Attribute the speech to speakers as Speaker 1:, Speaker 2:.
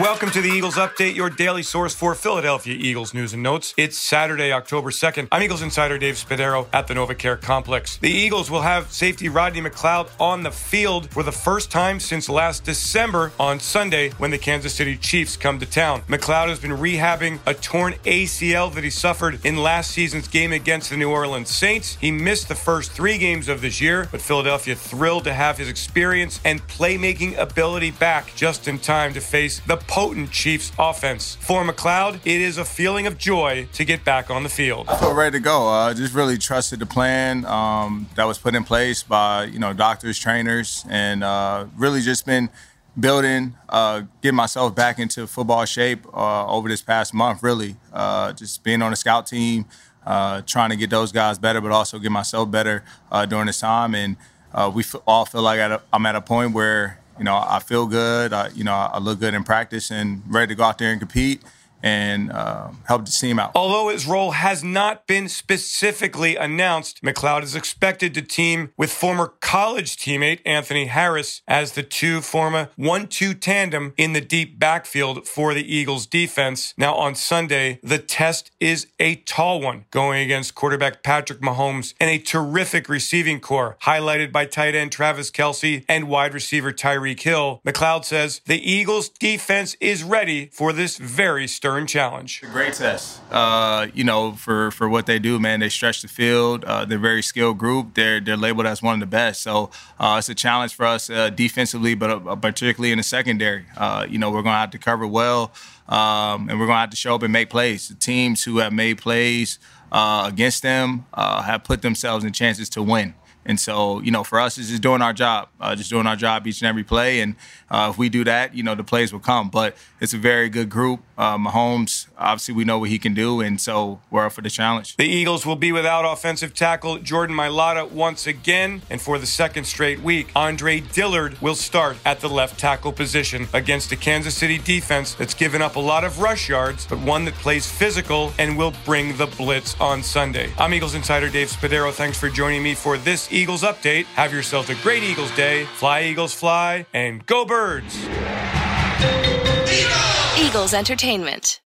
Speaker 1: Welcome to the Eagles Update, your daily source for Philadelphia Eagles news and notes. It's Saturday, October 2nd. I'm Eagles insider Dave Spadaro at the NovaCare Complex. The Eagles will have safety Rodney McLeod on the field for the first time since last December on Sunday when the Kansas City Chiefs come to town. McLeod has been rehabbing a torn ACL that he suffered in last season's game against the New Orleans Saints. He missed the first three games of this year, but Philadelphia thrilled to have his experience and playmaking ability back just in time to face the potent Chiefs offense. For McLeod, it is a feeling of joy to get back on the field.
Speaker 2: I feel ready to go. I uh, just really trusted the plan um, that was put in place by you know doctors, trainers, and uh, really just been building, uh, getting myself back into football shape uh, over this past month. Really, uh, just being on the scout team, uh, trying to get those guys better, but also get myself better during this time. And we all feel like I'm at a point where you know, I feel good. I, you know, I look good in practice and ready to go out there and compete and uh, help the team out.
Speaker 1: Although his role has not been specifically announced, McLeod is expected to team with former college teammate Anthony Harris as the two form a 1 2 tandem in the deep backfield for the Eagles defense. Now, on Sunday, the test is a tall one going against quarterback Patrick Mahomes and a terrific receiving corps, highlighted by tight end Travis Kelce and wide receiver Tyreek Hill. McLeod says the Eagles defense is ready for this very stern stern challenge.
Speaker 2: Great test. Uh, you know, for for what they do, man, they stretch the field. Uh, they're very skilled group. They're they're labeled as one of the best. So uh, it's a challenge for us uh, defensively, but uh, particularly in the secondary. Uh, you know, we're going to have to cover well, um, and we're going to have to show up and make plays. The teams who have made plays against them have put themselves in chances to win. And so, you know, for us, it's just doing our job, uh, just doing our job each and every play. And uh, if we do that, you know, the plays will come. But it's a very good group. Uh, Mahomes, obviously, we know what he can do. And so we're up for the challenge.
Speaker 1: The Eagles will be without offensive tackle Jordan Mailata once again. And for the second straight week, Andre Dillard will start at the left tackle position against a Kansas City defense that's given up a lot of rush yards, but one that plays physical and will bring the blitz on Sunday. I'm Eagles insider Dave Spadaro. Thanks for joining me for this Eagles update. Have yourselves a great Eagles day. Fly, Eagles, fly, and go birds.
Speaker 3: Eagles Entertainment.